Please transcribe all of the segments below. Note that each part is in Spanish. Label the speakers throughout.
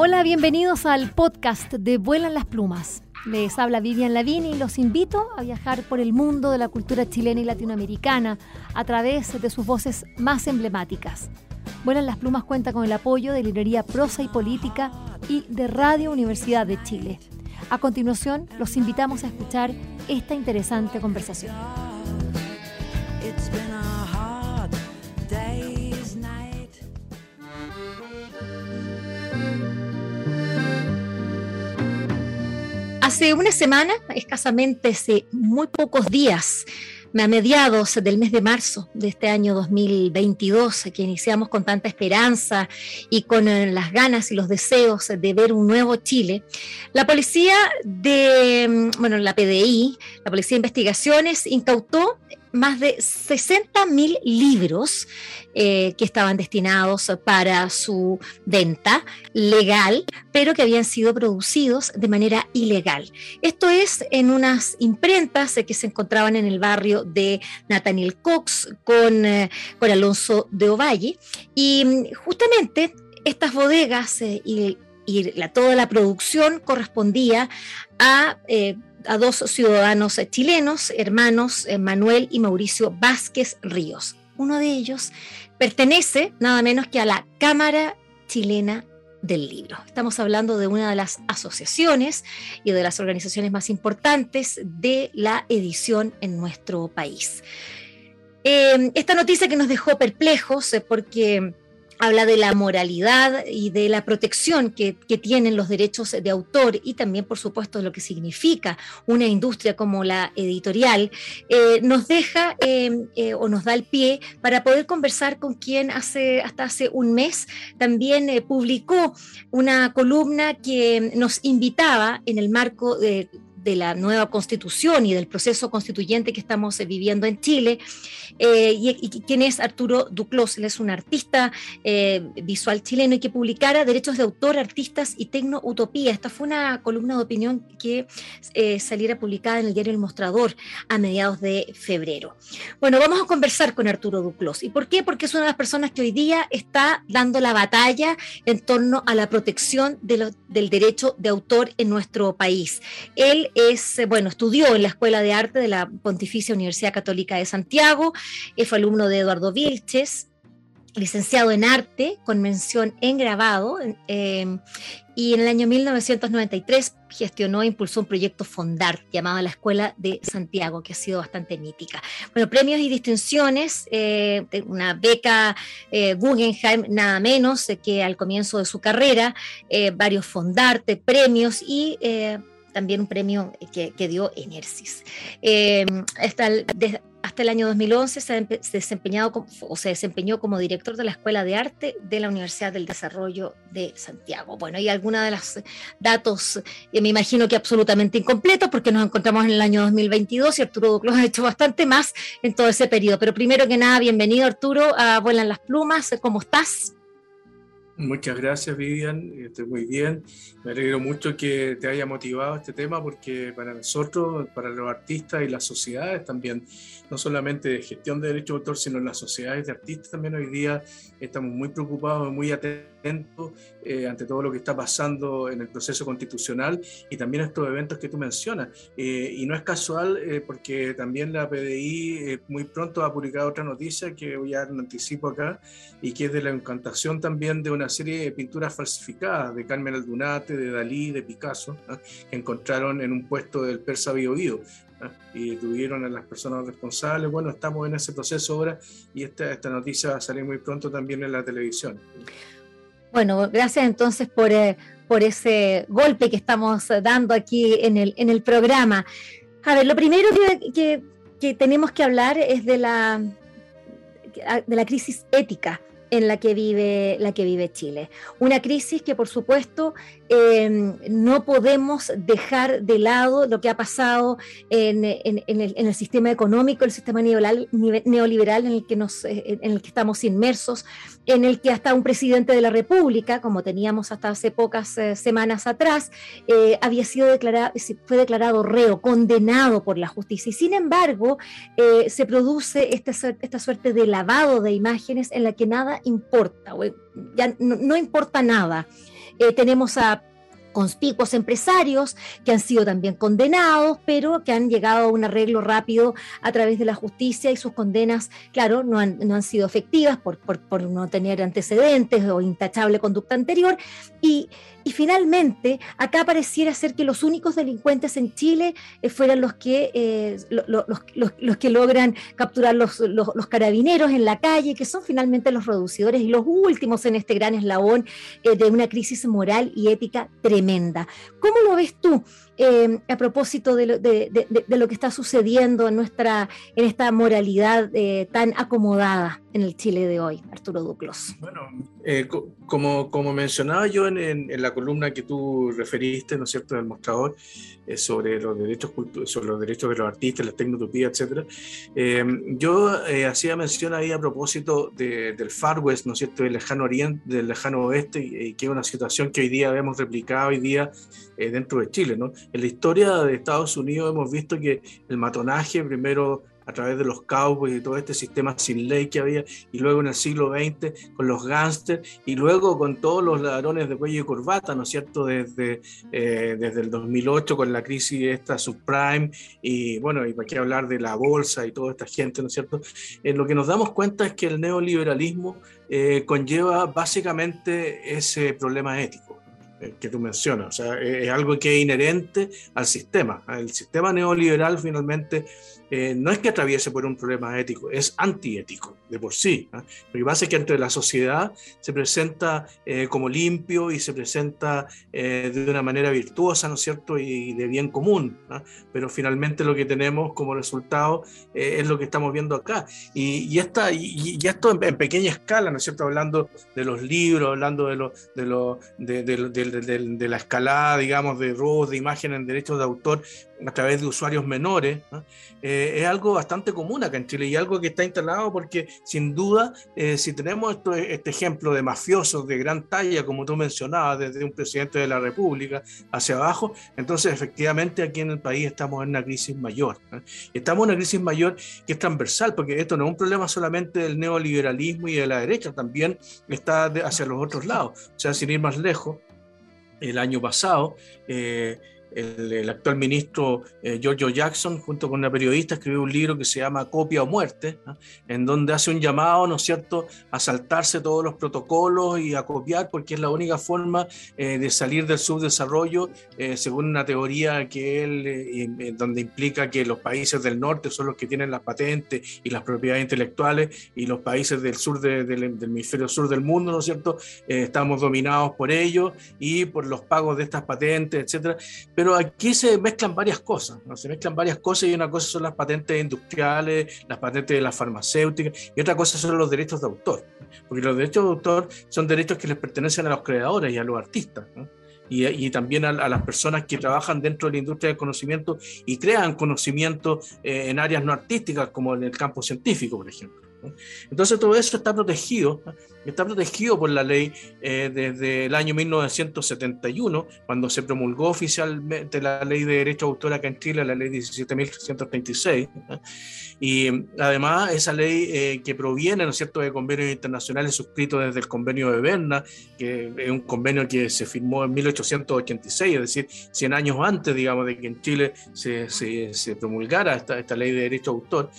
Speaker 1: Hola, bienvenidos al podcast de Vuelan las Plumas. Les habla Vivian Lavini y los invito a viajar por el mundo de la cultura chilena y latinoamericana a través de sus voces más emblemáticas. Vuelan las Plumas cuenta con el apoyo de Librería Prosa y Política y de Radio Universidad de Chile. A continuación, los invitamos a escuchar esta interesante conversación. Hace una semana, escasamente hace muy pocos días, a mediados del mes de marzo de este año 2022, que iniciamos con tanta esperanza y con eh, las ganas y los deseos de ver un nuevo Chile, la policía de, mm, bueno, la PDI, la Policía de Investigaciones, incautó más de 60.000 libros eh, que estaban destinados para su venta legal, pero que habían sido producidos de manera ilegal. Esto es en unas imprentas que se encontraban en el barrio de Nathaniel Cox con, eh, con Alonso de Ovalle. Y mm, justamente estas bodegas eh, y, toda la producción correspondía a a dos ciudadanos chilenos, hermanos eh, Manuel y Mauricio Vázquez Ríos. Uno de ellos pertenece nada menos que a la Cámara Chilena del Libro. Estamos hablando de una de las asociaciones y de las organizaciones más importantes de la edición en nuestro país. Eh, esta noticia que nos dejó perplejos porque habla de la moralidad y de la protección que, tienen los derechos de autor y también, por supuesto, lo que significa una industria como la editorial, eh, nos deja em, eh, o nos da el pie para poder conversar con quien hace, hasta hace un mes también eh, publicó una columna que nos invitaba en el marco de de la nueva constitución y del proceso constituyente que estamos eh, viviendo en Chile. Eh, y, quién es Arturo Duclos, él es un artista eh, visual chileno y que publicara Derechos de Autor, Artistas y Tecno-Utopía. Esta fue una columna de opinión que saliera publicada en el diario El Mostrador a mediados de febrero. Bueno, vamos a conversar con Arturo Duclos. ¿Y por qué? Porque es una de las personas que hoy día está dando la batalla en torno a la protección del derecho de autor en nuestro país. Él es, eh, bueno, estudió en la Escuela de Arte de la Pontificia Universidad Católica de Santiago, eh, fue alumno de Eduardo Vilches, licenciado en arte con mención en grabado em, y en el año 1993 gestionó e impulsó un proyecto Fondar llamado la Escuela de Santiago, que ha sido bastante mítica. Bueno, premios y distinciones, eh, una beca Guggenheim, nada menos que al comienzo de su carrera, varios Fondarte, premios y también un premio que, dio Enersis. Eh, hasta, el, hasta, el, año 2011 se, desempeñado o se desempeñó como director de la Escuela de Arte de la Universidad del Desarrollo de Santiago. Bueno, y algunos de los datos, eh, me imagino que absolutamente incompletos, porque nos encontramos en el año 2022 y Arturo Duclos ha hecho bastante más en todo ese periodo. Pero primero que nada, bienvenido Arturo a Vuelan las Plumas, ¿cómo estás?
Speaker 2: Muchas gracias, Vivian. Estoy muy bien. Me alegro mucho que te haya motivado este tema porque para nosotros, para los artistas y las sociedades también, no solamente de gestión de derechos de autor, sino las sociedades de artistas también hoy día estamos muy preocupados, muy atentos eh, ante todo lo que está pasando en el proceso constitucional y también estos eventos que tú mencionas. Eh, y no es casual eh, porque también la PDI muy pronto ha publicado otra noticia que voy a anticipo acá y que es de la encantación también de una serie de pinturas falsificadas de Carmen Aldunate, de Dalí, de Picasso, que encontraron en un puesto del Persa Bio, Bio y tuvieron a las personas responsables. Bueno, estamos en ese proceso ahora y esta, esta noticia va a salir muy pronto también en la televisión.
Speaker 1: Bueno, gracias entonces por, eh, por ese golpe que estamos dando aquí en el, en el programa. A ver, lo primero que, que, que tenemos que hablar es de la, de la crisis ética en la que vive, la que vive Chile. Una crisis que, por supuesto, em, no podemos dejar de lado lo que ha pasado en, el, sistema económico, el sistema neoliberal, en, el que nos, eh, en el que estamos inmersos, en el que hasta un presidente de la República, como teníamos hasta hace pocas eh, semanas atrás, eh, había sido declarado, fue declarado reo, condenado por la justicia. Y sin embargo, se produce esta, esta suerte de lavado de imágenes en la que nada importa, ya no, importa nada. tenemos a conspicuos empresarios que han sido también condenados, pero que han llegado a un arreglo rápido a través de la justicia y sus condenas, claro, no han, no han sido efectivas por, por, por no tener antecedentes o intachable conducta anterior. Y, y finalmente, acá pareciera ser que los únicos delincuentes en Chile eh, fueran los que, eh, los, los, que logran capturar los, carabineros en la calle, que son finalmente los reducidores y los últimos en este gran eslabón eh, de una crisis moral y ética tremenda. ¿Cómo lo ves tú? Em, a propósito de lo, de, lo, que está sucediendo en, nuestra, en esta moralidad eh, tan acomodada en el Chile de hoy, Arturo Duclos.
Speaker 2: Bueno, eh, como, como mencionaba yo en, en, la columna que tú referiste, ¿no es cierto?, del mostrador, eh, sobre, los derechos sobre los derechos de los artistas, la tecnotopía, etc. Em, yo hacía mención ahí a propósito del Far West, ¿no es cierto?, del lejano oriente, del lejano oeste, y, que es una situación que hoy día hemos replicado hoy día dentro de Chile, ¿no? En la historia de Estados Unidos hemos visto que el matonaje, primero a través de los cowboys y todo este sistema sin ley que había, y luego en el siglo XX con los gángsters, y luego con todos los ladrones de cuello y corbata, ¿no es cierto?, desde, eh, desde el 2008 con la crisis esta subprime, y bueno, y para qué hablar de la bolsa y toda esta gente, ¿no es cierto?, eh, lo que nos damos cuenta es que el neoliberalismo eh, conlleva básicamente ese problema ético. Eh, que tú mencionas. O sea, es algo que es inherente al sistema. El sistema neoliberal finalmente eh, no es que atraviese por un problema ético, es antiético de por sí. ¿ah? Lo que pasa es que entre la sociedad se presenta eh, como limpio y se presenta eh, de una manera virtuosa, ¿no es cierto?, y de bien común. ¿ah? Pero finalmente lo que tenemos como resultado es lo que estamos viendo acá. Y, y, esta, y, esto en, pequeña escala, ¿no es cierto?, hablando de los libros, hablando de, lo, de, lo, de, de, de la escalada, digamos, de robos de imagen en derechos de autor a través de usuarios menores. ¿no? Eh, es algo bastante común acá en Chile y algo que está instalado porque sin duda, eh, si tenemos esto, este ejemplo de mafiosos de gran talla, como tú mencionabas, desde un presidente de la República hacia abajo, entonces efectivamente aquí en el país estamos en una crisis mayor. Estamos en una crisis mayor que es transversal, porque esto no es un problema solamente del neoliberalismo y de la derecha, también está hacia los otros lados. O sea, sin ir más lejos, el año pasado, eh, el, actual ministro eh, Giorgio Jackson, junto con una periodista, escribió un libro que se llama Copia o Muerte, en donde hace un llamado, ¿no es cierto?, a saltarse todos los protocolos y a copiar, porque es la única forma eh, de salir del subdesarrollo, eh, según una teoría que él, donde implica que los países del norte son los que tienen las patentes y las propiedades intelectuales, y los países del sur del hemisferio sur del mundo, ¿no es cierto?, estamos dominados por ellos y por los pagos de estas patentes, etcétera pero aquí se mezclan varias cosas, ¿no? se mezclan varias cosas y una cosa son las patentes industriales, las patentes de las farmacéuticas y otra cosa son los derechos de autor, porque los derechos de autor son derechos que les pertenecen a los creadores y a los artistas. Y, y, también a, las personas que trabajan dentro de la industria del conocimiento y crean conocimiento eh, en áreas no artísticas, como en el campo científico, por ejemplo. Entonces todo eso está protegido, está protegido por la ley eh, desde el año 1971, cuando se promulgó oficialmente la ley de derecho de autor acá en Chile, la ley 17.336. Y además esa ley eh, que proviene, ¿no es cierto?, de convenios internacionales suscritos desde el convenio de Berna, que es un convenio que se firmó en 1886, es decir, 100 años antes, digamos, de que en Chile se, se, se promulgara esta, esta, ley de derecho de autor.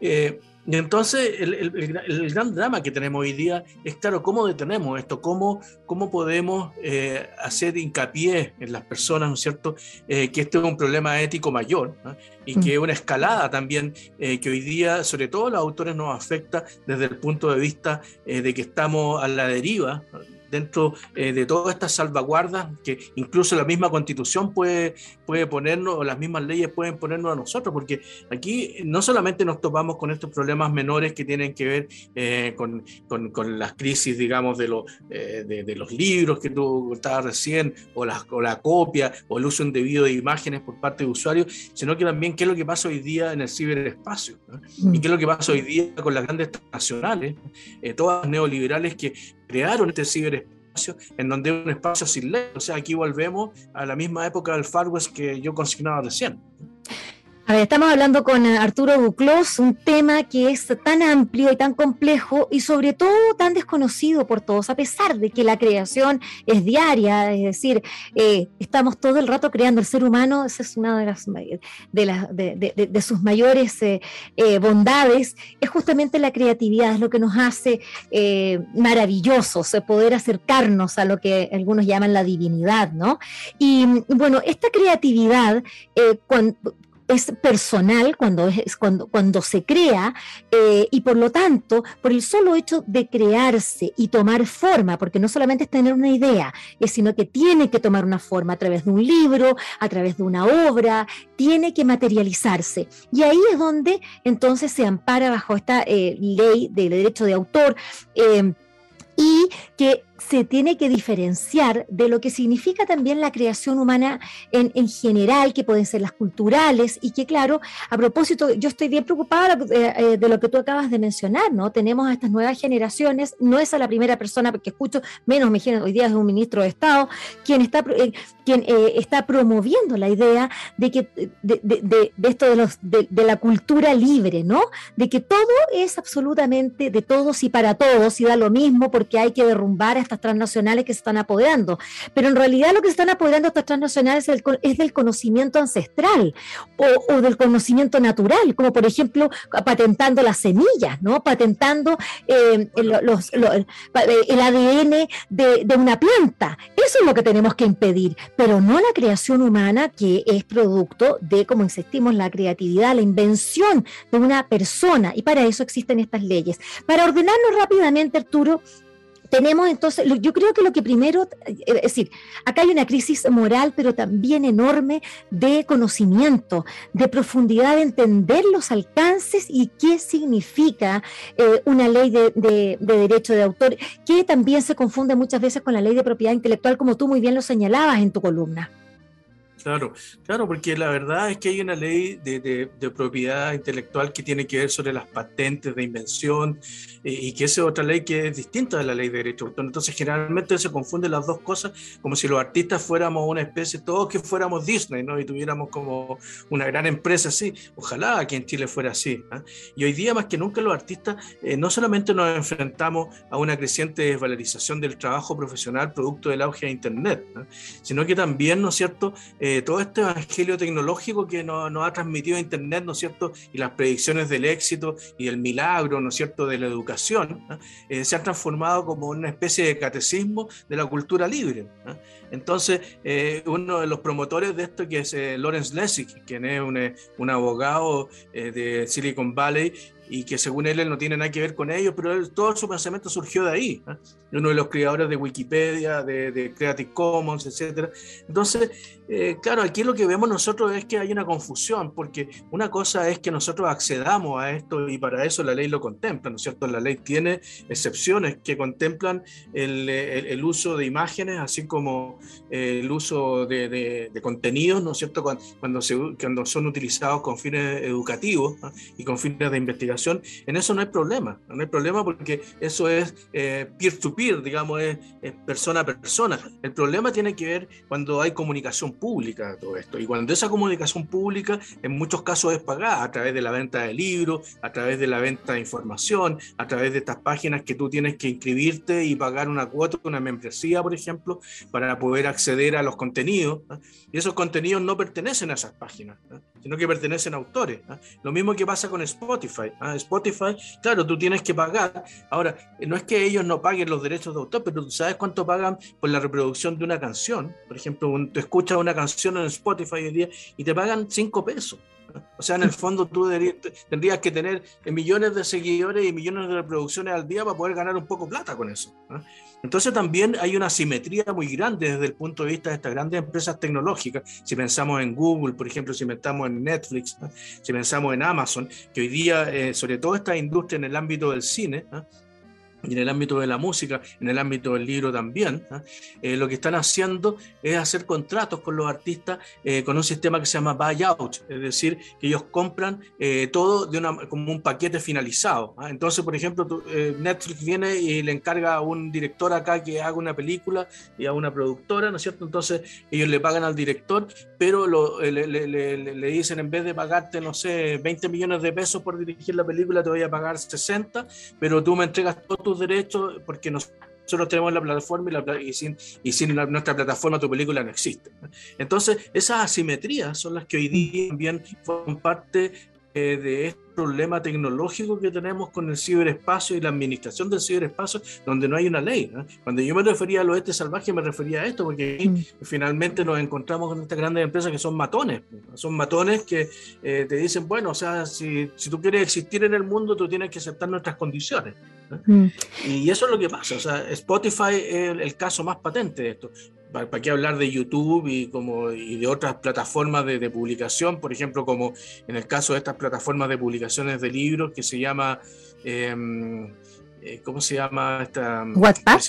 Speaker 2: Eh, y entonces el, el, gran drama que tenemos hoy día es, claro, cómo detenemos esto, cómo, cómo podemos eh, hacer hincapié en las personas, ¿no es cierto?, eh, que este es un problema ético mayor y que es una escalada también eh, que hoy día, sobre todo los autores, nos afecta desde el punto de vista de que estamos a la deriva dentro eh, de todas estas salvaguardas que incluso la misma constitución puede, puede ponernos, o las mismas leyes pueden ponernos a nosotros, porque aquí no solamente nos topamos con estos problemas menores que tienen que ver eh, con, con, con, las crisis, digamos, de, eh, de, los libros que tú estabas recién, o la, o la copia, o el uso indebido de imágenes por parte de usuarios, sino que también qué es lo que pasa hoy día en el ciberespacio, mm. y qué es lo que pasa hoy día con las grandes nacionales, todas neoliberales que crearon este ciberespacio en donde es un espacio sin ley. O sea, aquí volvemos a la misma época del Far West que yo consignaba recién.
Speaker 1: A ver, estamos hablando con eh, Arturo Duclos, un tema que es tan amplio y tan complejo y sobre todo tan desconocido por todos, a pesar de que la creación es diaria, es decir, eh, estamos todo el rato creando el ser humano, esa es una de, las, de, sus mayores eh, bondades, es justamente la creatividad, es lo que nos hace maravillosos, poder acercarnos a lo que algunos llaman la divinidad, ¿no? Y bueno, esta creatividad, cuando, es personal cuando, es, cuando, cuando se crea eh, y por lo tanto, por el solo hecho de crearse y tomar forma, porque no solamente es tener una idea, es sino que tiene que tomar una forma a través de un libro, a través de una obra, tiene que materializarse. Y ahí es donde entonces se ampara bajo esta eh, ley del derecho de autor. Eh, y que se tiene que diferenciar de lo que significa también la creación humana en, en, general, que pueden ser las culturales, y que claro, a propósito, yo estoy bien preocupada de, eh, de, lo que tú acabas de mencionar, ¿no? Tenemos a estas nuevas generaciones, no es a la primera persona que escucho, menos me hoy día es un ministro de Estado, quien está, eh, quien, eh, está promoviendo la idea de que de, de, de esto de, los, de, la cultura libre, ¿no? De que todo es absolutamente de todos y para todos, y da lo mismo porque hay que derrumbar a estas transnacionales que se están apoderando. Pero en realidad lo que se están apoderando estas transnacionales es, del conocimiento ancestral o, del conocimiento natural, como por ejemplo patentando las semillas, ¿no? Patentando eh, eh, el ADN de, de una planta. Eso es lo que tenemos que impedir, pero no la creación humana que es producto de, como insistimos, la creatividad, la invención de una persona. Y para eso existen estas leyes. Para ordenarnos rápidamente, Arturo, tenemos entonces, yo creo que lo que primero, eh, es decir, acá hay una crisis moral, pero también enorme de conocimiento, de profundidad de entender los alcances y qué significa eh, una ley de, de, derecho de autor, que también se confunde muchas veces con la ley de propiedad intelectual, como tú muy bien lo señalabas en tu columna.
Speaker 2: Claro, claro, porque la verdad es que hay una ley de, de, propiedad intelectual que tiene que ver sobre las patentes de invención eh, y que es otra ley que es distinta de la ley de derecho de autor. Entonces, generalmente se confunden las dos cosas como si los artistas fuéramos una especie, todos que fuéramos Disney, ¿no? Y tuviéramos como una gran empresa así. Ojalá aquí en Chile fuera así. ¿ah? Y hoy día, más que nunca, los artistas eh, no solamente nos enfrentamos a una creciente desvalorización del trabajo profesional producto del auge de Internet, sino que también, ¿no es cierto?, eh, todo este evangelio tecnológico que nos, ha transmitido Internet, ¿no es cierto? Y las predicciones del éxito y el milagro, ¿no es cierto?, de la educación, eh, se han transformado como una especie de catecismo de la cultura libre. Entonces, eh, uno de los promotores de esto, que es eh, Lawrence Lessig, quien es un, un abogado de Silicon Valley, y que según él, él no tiene nada que ver con ellos, pero todo su pensamiento surgió de ahí. ¿eh? Uno de los creadores de Wikipedia, de, Creative Commons, etc. Entonces, eh, claro, aquí lo que vemos nosotros es que hay una confusión, porque una cosa es que nosotros accedamos a esto y para eso la ley lo contempla, ¿no es cierto? La ley tiene excepciones que contemplan el, el, uso de imágenes, así como el uso de, de, contenidos, ¿no es cierto? Cuando, cuando, se, cuando son utilizados con fines educativos y con fines de investigación en eso no hay problema. No hay problema porque eso es eh, peer-to-peer, digamos, es, persona a persona. El problema tiene que ver cuando hay comunicación pública todo esto. Y cuando esa comunicación pública en muchos casos es pagada a través de la venta de libros, a través de la venta de información, a través de estas páginas que tú tienes que inscribirte y pagar una cuota, una membresía, por ejemplo, para poder acceder a los contenidos. Y esos contenidos no pertenecen a esas páginas, sino que pertenecen a autores. Lo mismo que pasa con Spotify. Spotify, claro, tú tienes que pagar. Ahora, no es que ellos no paguen los derechos de autor, pero tú sabes cuánto pagan por la reproducción de una canción. Por ejemplo, tú escuchas una canción en Spotify hoy día y te pagan 5 pesos. O sea, en el fondo tú tendrías que tener millones de seguidores y millones de reproducciones al día para poder ganar un poco plata con eso. Entonces también hay una simetría muy grande desde el punto de vista de estas grandes empresas tecnológicas. Si pensamos en Google, por ejemplo, si pensamos en Netflix, si pensamos en Amazon, que hoy día, eh, sobre todo esta industria en el ámbito del cine, y en el ámbito de la música, en el ámbito del libro también, ¿ah? eh, lo que están haciendo es hacer contratos con los artistas eh, con un sistema que se llama buyout, es decir, que ellos compran eh, todo de una, como un paquete finalizado. ¿ah? Entonces, por ejemplo, Netflix viene y le encarga a un director acá que haga una película y a una productora, ¿no es cierto? Entonces ellos le pagan al director, pero le, le, le, dicen en vez de pagarte, no sé, 20 millones de pesos por dirigir la película, te voy a pagar 60, pero tú me entregas todo tu derechos porque nosotros tenemos la plataforma y, sin, y sin nuestra plataforma tu película no existe. Entonces, esas asimetrías son las que hoy día también forman parte eh, de este problema tecnológico que tenemos con el ciberespacio y la administración del ciberespacio, donde no hay una ley. Cuando yo me refería al oeste salvaje, me refería a esto, porque mm. finalmente nos encontramos con estas grandes empresas que son matones. Son matones que eh, te dicen, bueno, o sea, si, si, tú quieres existir en el mundo, tú tienes que aceptar nuestras condiciones. Mm. Y eso es lo que pasa. O sea, Spotify es el caso más patente de esto. ¿Para, qué hablar de YouTube y, como, y de otras plataformas de, publicación? Por ejemplo, como en el caso de estas plataformas de publicaciones de libros que se llama, em, eh, ¿cómo se llama esta?
Speaker 1: WhatsApp.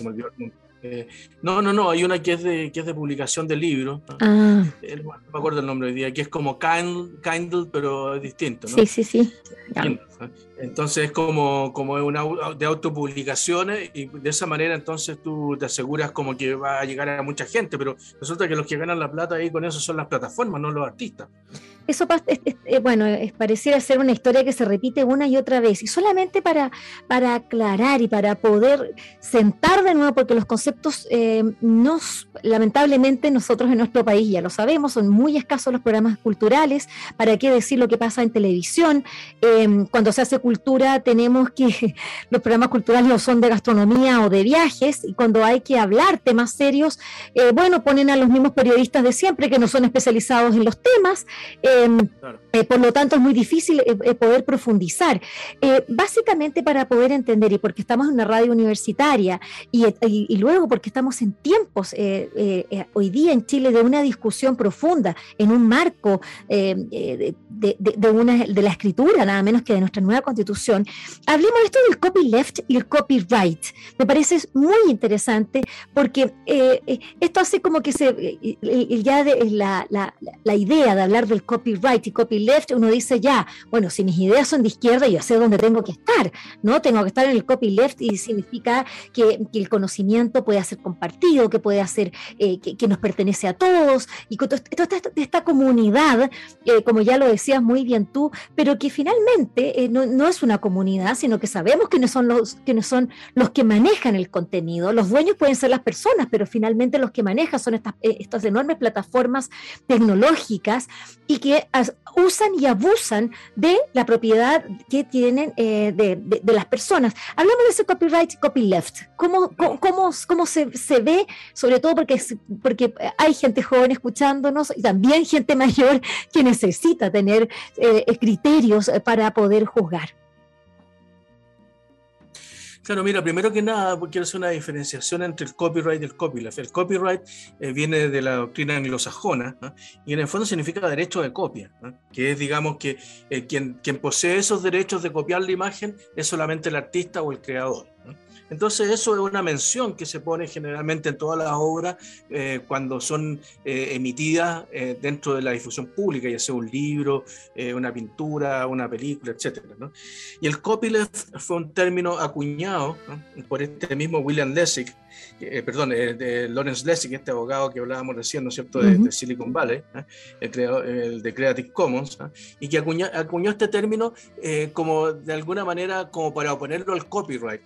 Speaker 2: Eh, no, no, no, hay una que es de, que es de publicación de libros. Ah. Eh, no me acuerdo el nombre hoy día, que es como Kindle, pero es distinto.
Speaker 1: Sí, sí, sí.
Speaker 2: Entonces es como, como una de autopublicaciones y de esa manera entonces tú te aseguras como que va a llegar a mucha gente, pero resulta que los que ganan la plata ahí con eso son las plataformas, no los artistas.
Speaker 1: Eso, eh, bueno, pareciera ser una historia que se repite una y otra vez. Y solamente para, para aclarar y para poder sentar de nuevo, porque los conceptos eh, nos, lamentablemente nosotros en nuestro país ya lo sabemos, son muy escasos los programas culturales. ¿Para qué decir lo que pasa en televisión? Eh, cuando se hace cultura tenemos que los programas culturales no son de gastronomía o de viajes y cuando hay que hablar temas serios, eh, bueno, ponen a los mismos periodistas de siempre que no son especializados en los temas. Em, eh, por lo tanto, es muy difícil eh, poder profundizar. básicamente para poder entender, y porque estamos en una radio universitaria, y, luego porque estamos en tiempos hoy día en Chile de una discusión profunda, en un marco de, de, una, de la escritura, nada menos que de nuestra nueva constitución, hablemos de esto del copyleft y el copyright. Me parece muy interesante porque eh, eh, esto hace como que se, eh, ya de, la, la, la, idea de hablar del copyright y copyleft, uno dice ya, bueno, si mis ideas son de izquierda, yo sé dónde tengo que estar, ¿no? Tengo que estar en el copyleft y significa que, que el conocimiento puede ser compartido, que puede hacer, que, nos pertenece a todos y toda esta, esta, comunidad, como ya lo decías muy bien tú, pero que finalmente no, no, es una comunidad, sino que sabemos quiénes son los, quiénes son los que manejan el contenido. Los dueños pueden ser las personas, pero finalmente los que manejan son estas, eh, estas enormes plataformas tecnológicas y que usan y abusan de la propiedad que tienen eh, de, de, las personas. Hablamos de ese copyright y copyleft. ¿Cómo, cómo, cómo, se, se, ve? Sobre todo porque, porque hay gente joven escuchándonos y también gente mayor que necesita tener eh, criterios para poder juzgar.
Speaker 2: Claro, mira, primero que nada quiero hacer una diferenciación entre el copyright y el copyleft. El copyright eh, viene de la doctrina anglosajona y en el fondo significa derecho de copia, que es, digamos, que eh, quien, quien posee esos derechos de copiar la imagen es solamente el artista o el creador. Entonces eso es una mención que se pone generalmente en todas las obras eh, cuando son eh, emitidas eh, dentro de la difusión pública, ya sea un libro, una pintura, una película, etc. Y el copyleft fue un término acuñado por este mismo William Lessig, eh, perdón, eh, de Lawrence Lessig, este abogado que hablábamos recién, ¿no es cierto?, de, Silicon Valley, ¿eh? el, el, de Creative Commons, y que acuñó, acuñó este término como de alguna manera como para oponerlo al copyright,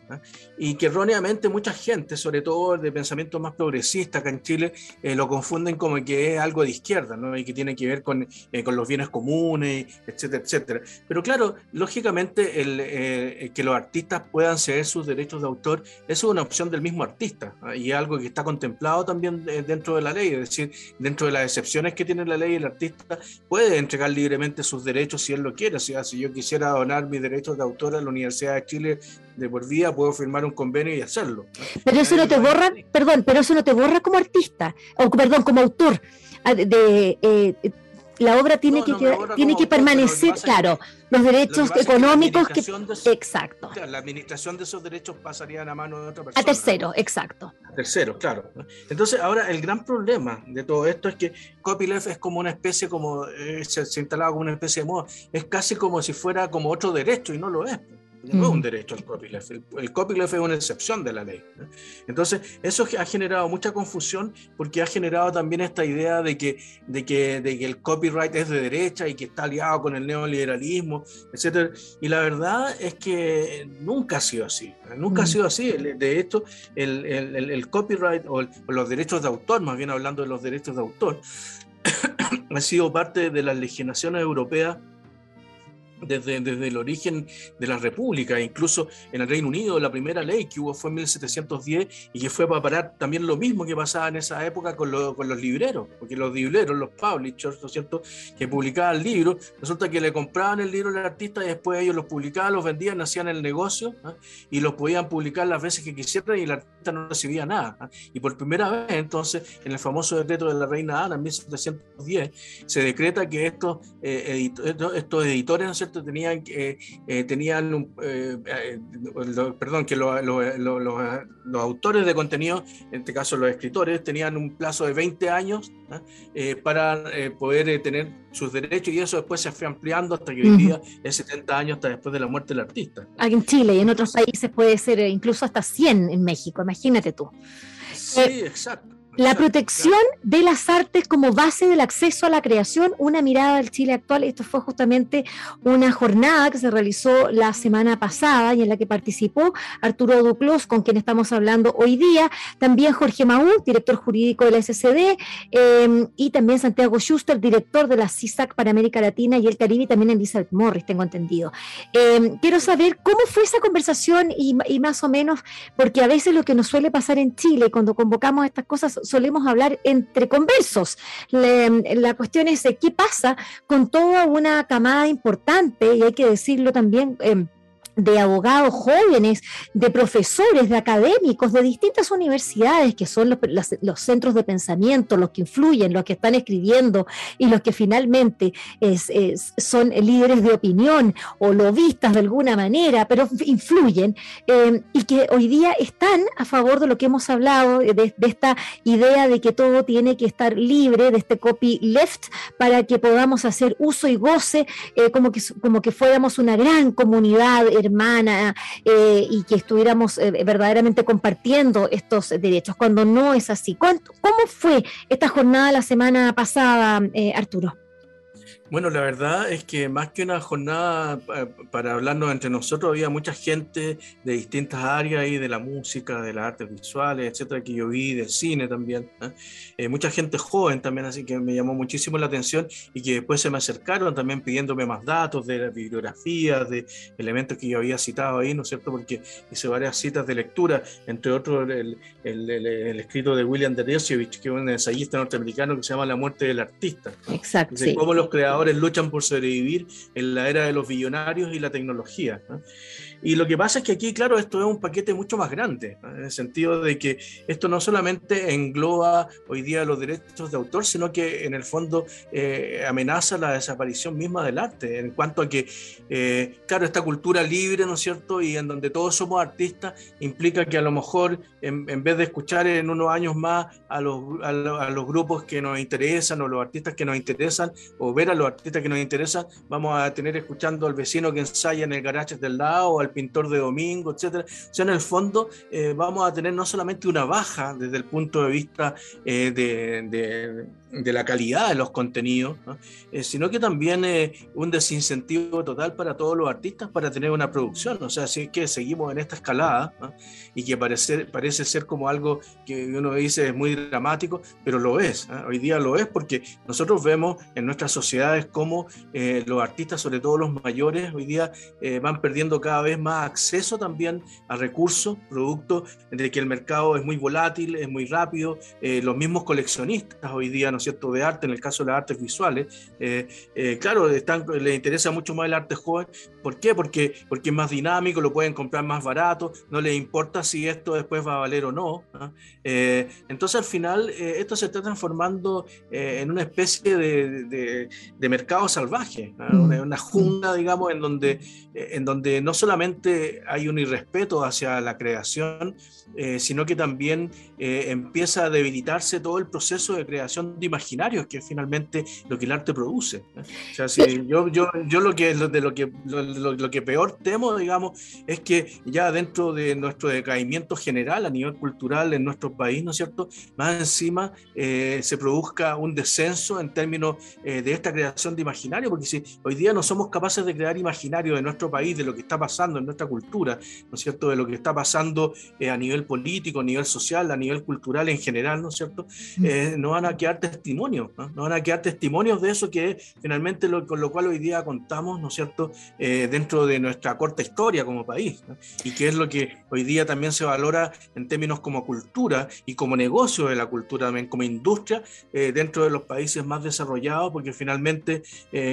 Speaker 2: y que erróneamente mucha gente, sobre todo de pensamiento más progresista acá en Chile, lo confunden como que es algo de izquierda, ¿no? y que tiene que ver con, con los bienes comunes, etcétera, etcétera. Pero claro, lógicamente el, que los artistas puedan ceder sus derechos de autor, eso es una opción del mismo artista y algo que está contemplado también dentro de la ley, es decir, dentro de las excepciones que tiene la ley, el artista puede entregar libremente sus derechos si él lo quiere. O sea, si yo quisiera donar mis derechos de autor a la Universidad de Chile de por vida, puedo firmar un convenio y hacerlo.
Speaker 1: Pero eso no te borra, perdón, pero eso no te borra como artista, o perdón, como autor. Ah, de, eh, la obra tiene que, tiene que permanecer, claro, los derechos económicos que... exacto.
Speaker 2: la administración de esos derechos pasarían a mano de otra persona.
Speaker 1: A tercero, exacto.
Speaker 2: A tercero, claro. Entonces, ahora el gran problema de todo esto es que copyleft es como una especie, como eh, se, se instalaba como una especie de moda, es casi como si fuera como otro derecho y no lo es. No es un mm. derecho el copyleft. El, copyleft es una excepción de la ley. Entonces, eso ha generado mucha confusión porque ha generado también esta idea de que, de, que, de que el copyright es de derecha y que está aliado con el neoliberalismo, etc. Y la verdad es que nunca ha sido así. Nunca ha mm. sido así. De hecho, el, el copyright o, los derechos de autor, más bien hablando de los derechos de autor, ha sido parte de las legislaciones europeas desde, el origen de la República, incluso en el Reino Unido la primera ley que hubo fue en 1710 y que fue para parar también lo mismo que pasaba en esa época con, con los libreros, porque los libreros, los publishers, ¿no es cierto?, que publicaban libros, resulta que le compraban el libro al artista y después ellos los publicaban, los vendían, hacían el negocio ¿ah? y los podían publicar las veces que quisieran y el artista no recibía nada. ¿ah? Y por primera vez entonces, en el famoso decreto de la reina Ana en 1710, se decreta que eh, estos editores, ¿no es cierto?, tenían, eh, eh, tenían eh, perdón, que los autores de contenido, en este caso los escritores, tenían un plazo de 20 años para poder tener sus derechos y eso después se fue ampliando hasta que hoy día es 70 años hasta después de la muerte del artista.
Speaker 1: Aquí en Chile y en otros países puede ser incluso hasta 100 en México, imagínate tú.
Speaker 2: Sí, exacto.
Speaker 1: La protección de las artes como base del acceso a la creación, una mirada del Chile actual. Esto fue justamente una jornada que se realizó la semana pasada y en la que participó Arturo Duclos, con quien estamos hablando hoy día, también Jorge Maú, director jurídico de la SCD, em, y también Santiago Schuster, director de la CISAC para América Latina y el Caribe, y también Elizabeth Morris, tengo entendido. Em, quiero saber cómo fue esa conversación y, y más o menos, porque a veces lo que nos suele pasar en Chile cuando convocamos estas cosas solemos hablar entre conversos. la cuestión es qué pasa con toda una camada importante, y hay que decirlo también. Eh, de abogados jóvenes, de profesores, de académicos, de distintas universidades, que son los, centros de pensamiento, los que influyen, los que están escribiendo y los que finalmente son líderes de opinión o lobistas de alguna manera, pero influyen, eh, y que hoy día están a favor de lo que hemos hablado, de, esta idea de que todo tiene que estar libre, de este copy left, para que podamos hacer uso y goce, eh, como, que, como que fuéramos una gran comunidad hermana eh, y que estuviéramos eh, verdaderamente compartiendo estos derechos, cuando no es así. ¿Cómo fue esta jornada la semana pasada, eh, Arturo?
Speaker 2: Bueno, la verdad es que más que una jornada para hablarnos entre nosotros, había mucha gente de distintas áreas y de la música, de las artes visuales, etcétera, que yo vi, del cine también. ¿eh? Eh, mucha gente joven también, así que me llamó muchísimo la atención y que después se me acercaron también pidiéndome más datos de las bibliografías, de elementos que yo había citado ahí, ¿no es cierto? Porque hice varias citas de lectura, entre otros el, el, el, escrito de William Deresiewicz, que es un ensayista norteamericano que se llama La muerte del artista.
Speaker 1: Exacto. sí.
Speaker 2: Cómo los creadores luchan por sobrevivir en la era de los billonarios y la tecnología. Y lo que pasa es que aquí, claro, esto es un paquete mucho más grande, en el sentido de que esto no solamente engloba hoy día los derechos de autor, sino que en el fondo eh, amenaza la desaparición misma del arte, en cuanto a que, eh, claro, esta cultura libre, ¿no es cierto? Y en donde todos somos artistas, implica que a lo mejor, en, vez de escuchar en unos años más a los, a, los grupos que nos interesan o los artistas que nos interesan, o ver a los artistas que nos interesan, vamos a tener escuchando al vecino que ensaya en el garaje del lado, o al pintor de domingo, etcétera. O sea, en el fondo eh, vamos a tener no solamente una baja desde el punto de vista eh, de, de la calidad de los contenidos, eh, sino que también eh, un desincentivo total para todos los artistas para tener una producción. O sea, si es que seguimos en esta escalada y que parece, parece ser como algo que uno dice es muy dramático, pero lo es. Hoy día lo es porque nosotros vemos en nuestras sociedades cómo eh, los artistas, sobre todo los mayores, hoy día van perdiendo cada vez más acceso también a recursos, producto de que el mercado es muy volátil, es muy rápido. los mismos coleccionistas hoy día, ¿no es cierto?, de arte, en el caso de las artes visuales, eh, eh, claro, están, les interesa mucho más el arte joven. ¿Por qué? Porque, porque es más dinámico, lo pueden comprar más barato, no les importa si esto después va a valer o no. ¿ah? entonces, al final, esto se está transformando en una especie de, de, mercado salvaje, ¿ah? mm. una, una, jungla, digamos, en donde, en donde no solamente hay un irrespeto hacia la creación, sino que también empieza a debilitarse todo el proceso de creación de imaginarios, que finalmente lo que el arte produce. O sea, si yo, yo, yo lo que de lo que lo, que peor temo, digamos, es que ya dentro de nuestro decaimiento general a nivel cultural en nuestro país, ¿no es cierto? Más encima eh, se produzca un descenso en términos eh, de esta creación de imaginario, porque si hoy día no somos capaces de crear imaginario de nuestro país, de lo que está pasando en nuestra cultura, ¿no es cierto? De lo que está pasando eh, a nivel político, a nivel social, a nivel cultural en general, ¿no es cierto? Mm. No van a quedar testimonios, ¿no? van a quedar testimonios de eso que finalmente lo, con lo cual hoy día contamos, ¿no es cierto?, eh, dentro de nuestra corta historia como país, y que es lo que hoy día también se valora en términos como cultura y como negocio de la cultura, también como industria, eh, dentro de los países más desarrollados, porque finalmente,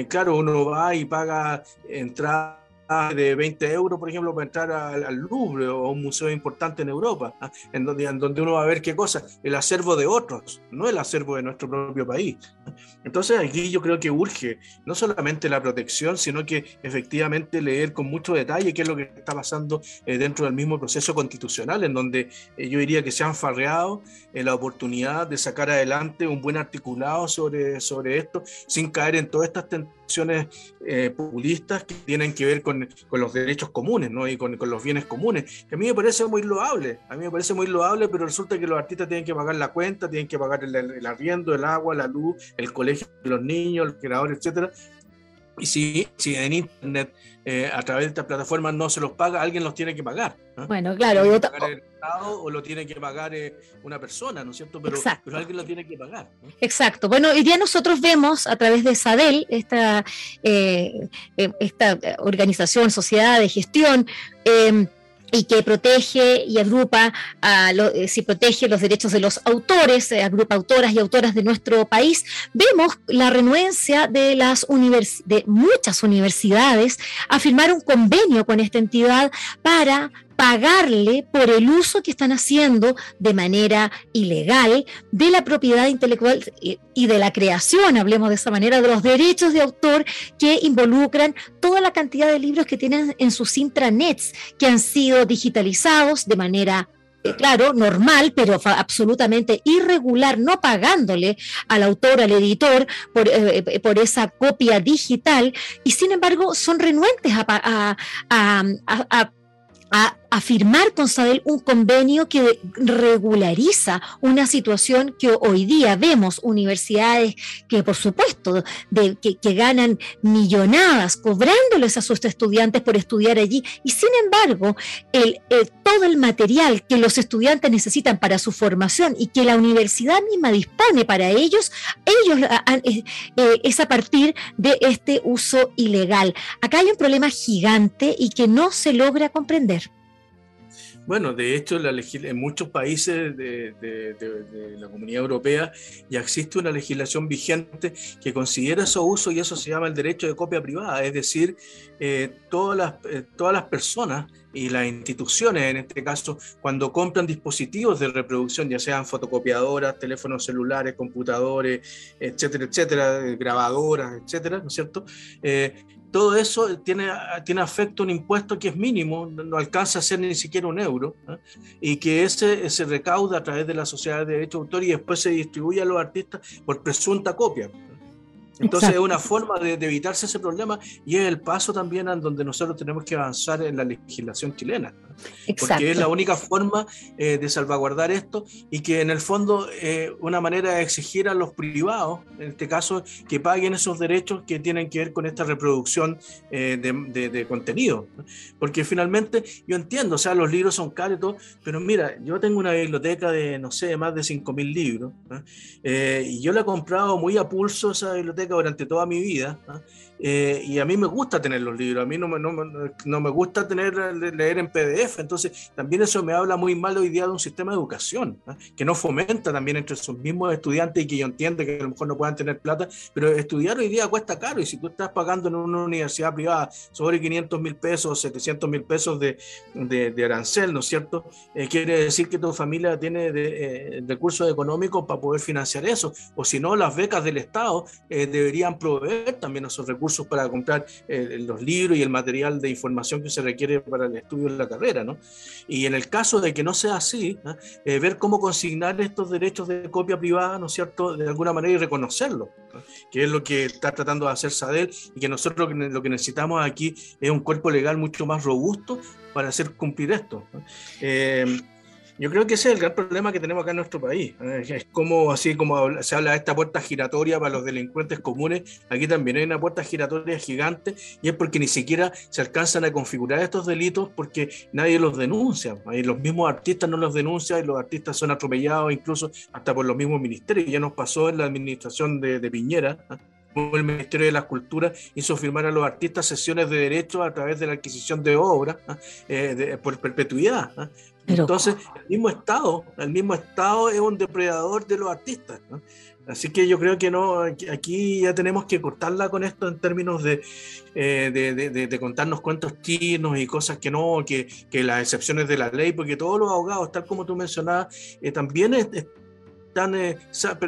Speaker 2: claro, uno va y paga entrada de 20 euros, por ejemplo, para entrar al, Louvre o a un museo importante en Europa, ¿ah? en, donde, en donde uno va a ver qué cosa, el acervo de otros, no el acervo de nuestro propio país. ¿ah? Entonces aquí yo creo que urge no solamente la protección, sino que efectivamente leer con mucho detalle qué es lo que está pasando eh, dentro del mismo proceso constitucional, en donde eh, yo diría que se han farreado en la oportunidad de sacar adelante un buen articulado sobre, sobre esto, sin caer en todas estas tentaciones eh, populistas que tienen que ver con, los derechos comunes ¿no? y con, con, los bienes comunes, que a mí me parece muy loable, a mí me parece muy loable, pero resulta que los artistas tienen que pagar la cuenta, tienen que pagar el, el arriendo, el agua, la luz, el colegio de los niños, el creador, etcétera, y si, si en Internet, eh, a través de estas plataformas, no se los paga, alguien los tiene que pagar.
Speaker 1: Bueno, claro.
Speaker 2: Lo pagar el Estado, o lo tiene que pagar eh, una persona, ¿no es cierto? Pero, pero, alguien lo tiene que pagar.
Speaker 1: Exacto. Bueno, hoy día nosotros vemos a través de SADEL, esta, eh, esta organización, sociedad de gestión, y que protege y agrupa, a eh, si protege los derechos de los autores, eh, agrupa autoras y autoras de nuestro país, vemos la renuencia de, las de muchas universidades a firmar un convenio con esta entidad para pagarle por el uso que están haciendo de manera ilegal de la propiedad intelectual y de la creación, hablemos de esa manera, de los derechos de autor que involucran toda la cantidad de libros que tienen en sus intranets, que han sido digitalizados de manera eh, claro, normal, pero absolutamente irregular, no pagándole al autor, al editor, por, eh, eh, por esa copia digital, y sin embargo son renuentes a, firmar con Sadel un convenio que regulariza una situación que hoy día vemos universidades que por supuesto de, que, ganan millonadas cobrándoles a sus estudiantes por estudiar allí y sin embargo el, todo el material que los estudiantes necesitan para su formación y que la universidad misma dispone para ellos, ellos eh, eh, es a partir de este uso ilegal. Acá hay un problema gigante y que no se logra comprender.
Speaker 2: Bueno, de hecho, en muchos países de, la Comunidad Europea ya existe una legislación vigente que considera su uso y eso se llama el derecho de copia privada, es decir, eh, todas, las, eh, todas las personas y las instituciones, en este caso, cuando compran dispositivos de reproducción, ya sean fotocopiadoras, teléfonos celulares, computadores, etcétera, etcétera, grabadoras, etcétera, ¿no es cierto? Eh, todo eso tiene, tiene afecto a un impuesto que es mínimo, no alcanza a ser ni siquiera un euro, y que ese se recauda a través de la sociedad de derecho de autor y después se distribuye a los artistas por presunta copia. Entonces es una forma de, evitarse ese problema y es el paso también en donde nosotros tenemos que avanzar en la legislación chilena. Porque es la única forma eh, de salvaguardar esto y que en el fondo eh, una manera de exigir a los privados, en este caso, que paguen esos derechos que tienen que ver con esta reproducción eh, de, contenido. Porque finalmente yo entiendo, o sea, los libros son caros y todo, pero mira, yo tengo una biblioteca de, no sé, más de 5.000 libros y yo la he comprado muy a pulso esa biblioteca durante toda mi vida. y a mí me gusta tener los libros, a mí no me, no, no me gusta tener leer en PDF Entonces, también eso me habla muy mal hoy día de un sistema de educación, ¿ah? que no fomenta también entre sus mismos estudiantes y que yo entiendo que a lo mejor no puedan tener plata, pero estudiar hoy día cuesta caro y si tú estás pagando en una universidad privada sobre 500 mil pesos, 700 mil pesos de, de, arancel, ¿no es cierto? Eh, quiere decir que tu familia tiene eh, recursos económicos para poder financiar eso, o si no, las becas del Estado eh, deberían proveer también esos recursos para comprar los libros y el material de información que se requiere para el estudio de la carrera, Y en el caso de que no sea así, ver cómo consignar estos derechos de copia privada, ¿no es cierto?, de alguna manera y reconocerlo, que es lo que está tratando de hacer SADEL y que nosotros lo que necesitamos aquí es un cuerpo legal mucho más robusto para hacer cumplir esto. Eh, yo creo que ese es el gran problema que tenemos acá en nuestro país. ¿eh? Es como, así como se habla de esta puerta giratoria para los delincuentes comunes, aquí también hay una puerta giratoria gigante y es porque ni siquiera se alcanzan a configurar estos delitos porque nadie los denuncia. Los mismos artistas no los denuncian y los artistas son atropellados incluso hasta por los mismos ministerios. Ya nos pasó en la administración de, Piñera. ¿eh? el Ministerio de la Cultura hizo firmar a los artistas sesiones de derechos a través de la adquisición de obras ¿eh? por perpetuidad. Entonces, el mismo Estado, el mismo Estado es un depredador de los artistas. Así que yo creo que no, aquí ya tenemos que cortarla con esto en términos de, eh, de, contarnos cuentos chinos y cosas que no, que, que, las excepciones de la ley, porque todos los abogados, tal como tú mencionabas, eh, también es, eh,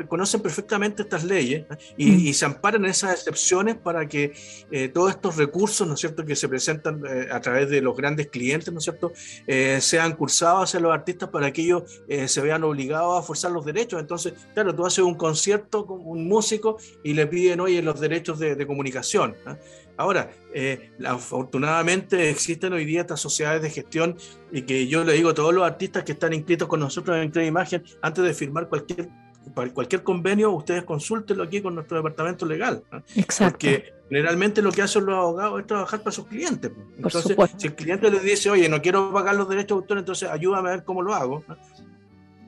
Speaker 2: conocen perfectamente estas leyes mm. y, se amparan en esas excepciones para que eh, todos estos recursos, ¿no es cierto?, que se presentan eh, a través de los grandes clientes, ¿no es cierto?, sean cursados hacia los artistas para que ellos se vean obligados a forzar los derechos. Entonces, claro, tú haces un concierto con un músico y le piden, oye, los derechos de, de comunicación. Ahora, eh, afortunadamente existen hoy día estas sociedades de gestión y que yo le digo a todos los artistas que están inscritos con nosotros en Crea Imagen, antes de firmar cualquier cualquier convenio, ustedes consúltenlo aquí con nuestro departamento legal. Exacto. Porque generalmente lo que hacen los abogados es trabajar para sus clientes. Entonces, si el cliente les dice, oye, no quiero pagar los derechos de autor, entonces ayúdame a ver cómo lo hago.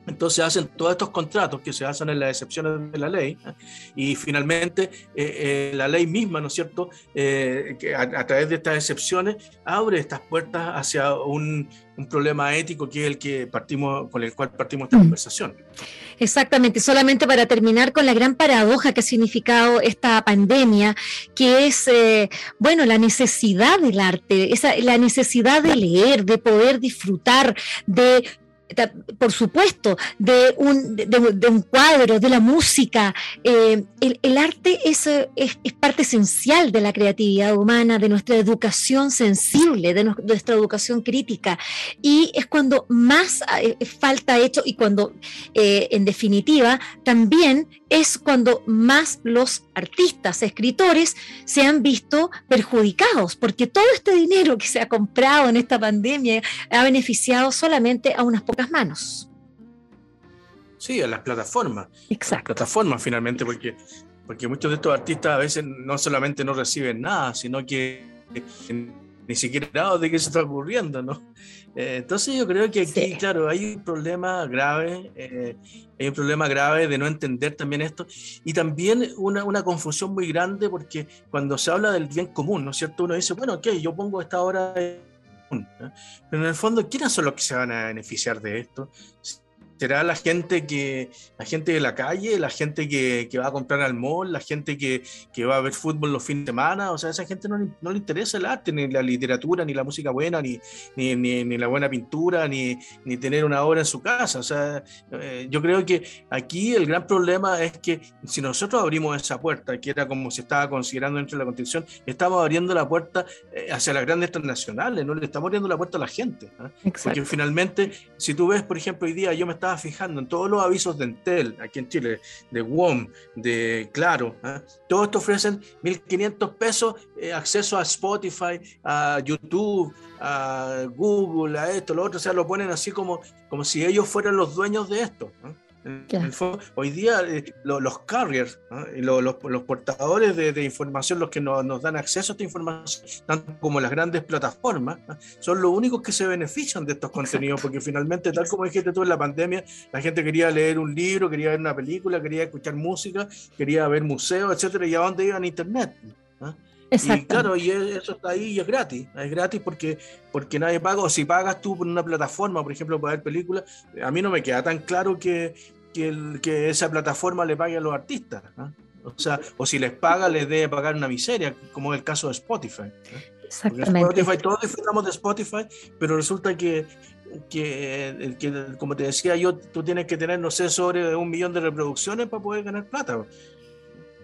Speaker 2: Entonces hacen todos estos contratos que se basan en las excepciones de la ley ¿eh? y finalmente eh, eh, la ley misma, ¿no es cierto?, que a, través de estas excepciones abre estas puertas hacia un, un, problema ético que es el que partimos, con el cual partimos esta mm. conversación.
Speaker 1: Exactamente, solamente para terminar con la gran paradoja que ha significado esta pandemia, que es, bueno, la necesidad del arte, esa, la necesidad de leer, de poder disfrutar, de por supuesto, de un, de, un cuadro, de la música. Eh, el, arte es, es, parte esencial de la creatividad humana, de nuestra educación sensible, de nuestra educación crítica. Y es cuando más eh, falta hecho y cuando, eh, en definitiva, también es cuando más los artistas, escritores, se han visto perjudicados, porque todo este dinero que se ha comprado en esta pandemia ha beneficiado solamente a unas pocas manos.
Speaker 2: Sí, a las plataformas.
Speaker 1: Exacto.
Speaker 2: Las plataformas finalmente, porque, porque muchos de estos artistas a veces no solamente no reciben nada, sino que ni siquiera de qué se está ocurriendo, ¿no? Eh, entonces yo creo que aquí, claro, hay un problema grave, eh, hay un problema grave de no entender también esto y también una, una, confusión muy grande porque cuando se habla del bien común, ¿no es cierto? Uno dice, bueno, ok, yo pongo esta hora... Pero en el fondo, ¿quiénes son los que se van a beneficiar de esto? Será la gente que la gente de la calle, la gente que, que va a comprar al mall, la gente que, que, va a ver fútbol los fines de semana, o sea, a esa gente no, no, le interesa el arte, ni la literatura, ni la música buena, ni, ni, ni, la buena pintura, ni, ni, tener una obra en su casa. O sea, eh, yo creo que aquí el gran problema es que si nosotros abrimos esa puerta, que era como se estaba considerando dentro de la Constitución, estamos abriendo la puerta eh, hacia las grandes transnacionales, no le estamos abriendo la puerta a la gente. ¿ah? Porque finalmente, si tú ves, por ejemplo, hoy día yo me estaba fijando en todos los avisos de Entel, aquí en Chile, de WOM, de Claro, ¿ah? todos te ofrecen 1.500 pesos, eh, acceso a Spotify, a YouTube, a Google, a esto, lo otro, o sea, lo ponen así como, como si ellos fueran los dueños de esto. Hoy día eh, los carriers, los, los, portadores de, información, los que nos, dan acceso a esta información, tanto como las grandes plataformas, son los únicos que se benefician de estos contenidos, porque finalmente, tal como dijiste tú en la pandemia, la gente quería leer un libro, quería ver una película, quería escuchar música, quería ver museos, etcétera, y a dónde iban a Internet. Y claro, y eso está ahí y es gratis. Es gratis porque, porque nadie paga. O si pagas tú por una plataforma, por ejemplo, para ver películas, a mí no me queda tan claro que, que, esa plataforma le pague a los artistas. O sea, o si les paga, les debe pagar una miseria, como es el caso de Spotify.
Speaker 1: Exactamente.
Speaker 2: Spotify, todos disfrutamos de Spotify, pero resulta que, que, como te decía yo, tú tienes que tener, no sé, sobre un millón de reproducciones para poder ganar plata.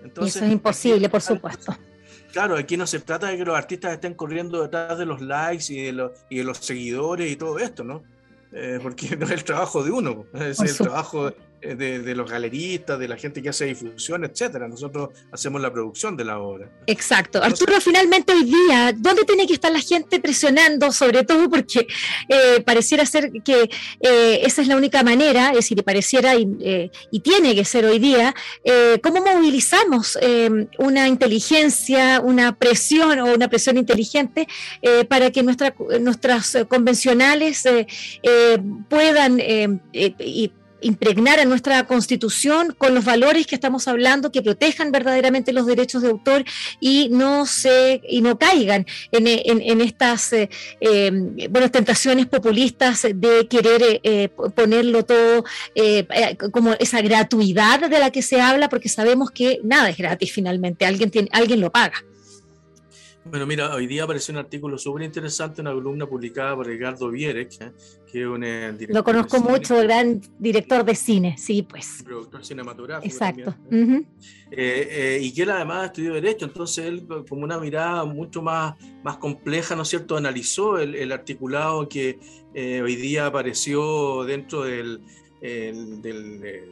Speaker 1: Entonces, eso es imposible, por supuesto.
Speaker 2: Claro, aquí no se trata de que los artistas estén corriendo detrás de los likes y de los, y de los seguidores y todo esto, ¿no? Eh, porque no es el trabajo de uno, es el trabajo eh, de, los galeristas, de la gente que hace difusión, etcétera. Nosotros hacemos la producción de la obra.
Speaker 1: Exacto. Arturo, finalmente hoy día, ¿dónde tiene que estar la gente presionando? Sobre todo porque eh, pareciera ser que eh, esa es la única manera, es decir, pareciera y, y tiene que ser hoy día, ¿cómo movilizamos una inteligencia, una presión o una presión inteligente para que nuestra, nuestras convencionales puedan y impregnar a nuestra constitución con los valores que estamos hablando, que protejan verdaderamente los derechos de autor y no se y no caigan en, estas eh, em, tentaciones populistas de querer eh, ponerlo todo eh, como esa gratuidad de la que se habla, porque sabemos que nada es gratis finalmente, alguien tiene, alguien lo paga.
Speaker 2: Bueno, mira, hoy día apareció un artículo súper interesante, una columna publicada por Ricardo Vierek, ¿eh? que es un
Speaker 1: eh, director. Lo conozco mucho, gran director de cine, sí, pues.
Speaker 2: Productor cinematográfico.
Speaker 1: Exacto.
Speaker 2: ¿eh? y que él además estudió Derecho, entonces él, como una mirada mucho más, más compleja, ¿no es cierto?, analizó el, articulado que hoy día apareció dentro del. de,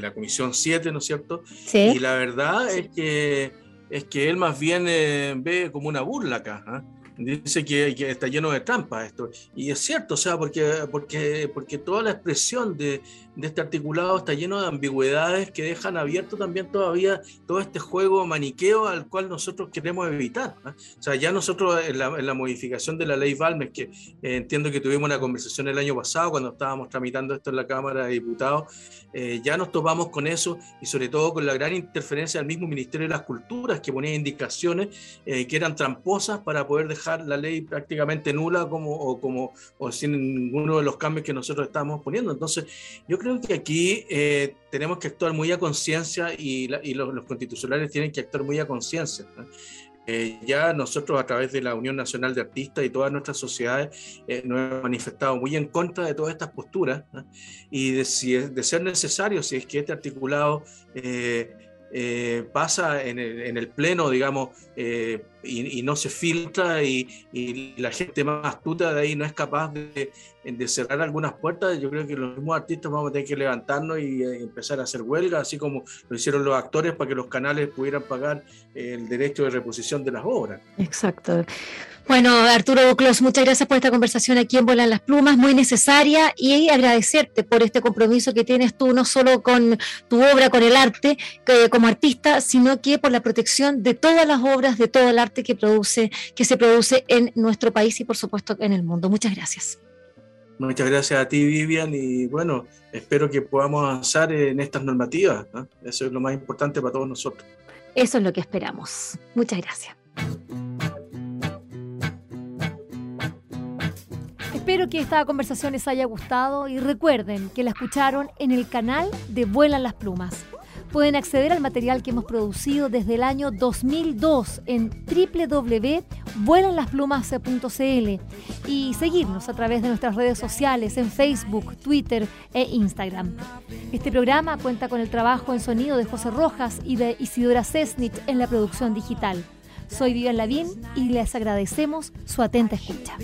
Speaker 2: la Comisión 7, ¿no es cierto?
Speaker 1: Sí.
Speaker 2: Y la verdad es que es que él más bien eh, ve como una burla acá. ¿ah? Dice que, que, está lleno de trampas esto. Y es cierto, o sea, porque, porque, porque toda la expresión de, de este articulado está lleno de ambigüedades que dejan abierto también todavía todo este juego maniqueo al cual nosotros queremos evitar. O sea, ya nosotros en la, modificación de la ley Balmes, que eh, entiendo que tuvimos una conversación el año pasado cuando estábamos tramitando esto en la Cámara de Diputados, eh, ya nos topamos con eso y sobre todo con la gran interferencia del mismo Ministerio de las Culturas que ponía indicaciones eh, que eran tramposas para poder dejar la ley prácticamente nula como, o, como, o sin ninguno de los cambios que nosotros estábamos poniendo. Entonces, yo creo que aquí eh, tenemos que actuar muy a conciencia y, los, constitucionales tienen que actuar muy a conciencia. Eh, ya nosotros a través de la Unión Nacional de Artistas y todas nuestras sociedades eh, nos hemos manifestado muy en contra de todas estas posturas y de, si de ser necesario, si es que este articulado pasa en el, en el, Pleno, digamos, y, no se filtra y, la gente más astuta de ahí no es capaz de, cerrar algunas puertas, yo creo que los mismos artistas vamos a tener que levantarnos y eh, empezar a hacer huelga, así como lo hicieron los actores para que los canales pudieran pagar el derecho de reposición de las obras.
Speaker 1: Exacto. Bueno, Arturo Buclos, muchas gracias por esta conversación aquí en Vuelan las Plumas, muy necesaria y agradecerte por este compromiso que tienes tú, no solo con tu obra, con el arte como artista, sino que por la protección de todas las obras, de todo el arte que, produce, que se produce en nuestro país y por supuesto en el mundo. Muchas gracias.
Speaker 2: Muchas gracias a ti, Vivian, y bueno, espero que podamos avanzar en estas normativas. Eso es lo más importante para todos nosotros.
Speaker 1: Eso es lo que esperamos. Muchas gracias. Espero que esta conversación les haya gustado y recuerden que la escucharon en el canal de Vuelan las Plumas pueden acceder al material que hemos producido desde el año 2002 en www.vuelanlasplumas.cl y seguirnos a través de nuestras redes sociales en Facebook, Twitter e Instagram. Este programa cuenta con el trabajo en sonido de José Rojas y de Isidora Cesnich en la producción digital. Soy Vivian Lavín y les agradecemos su atenta escucha.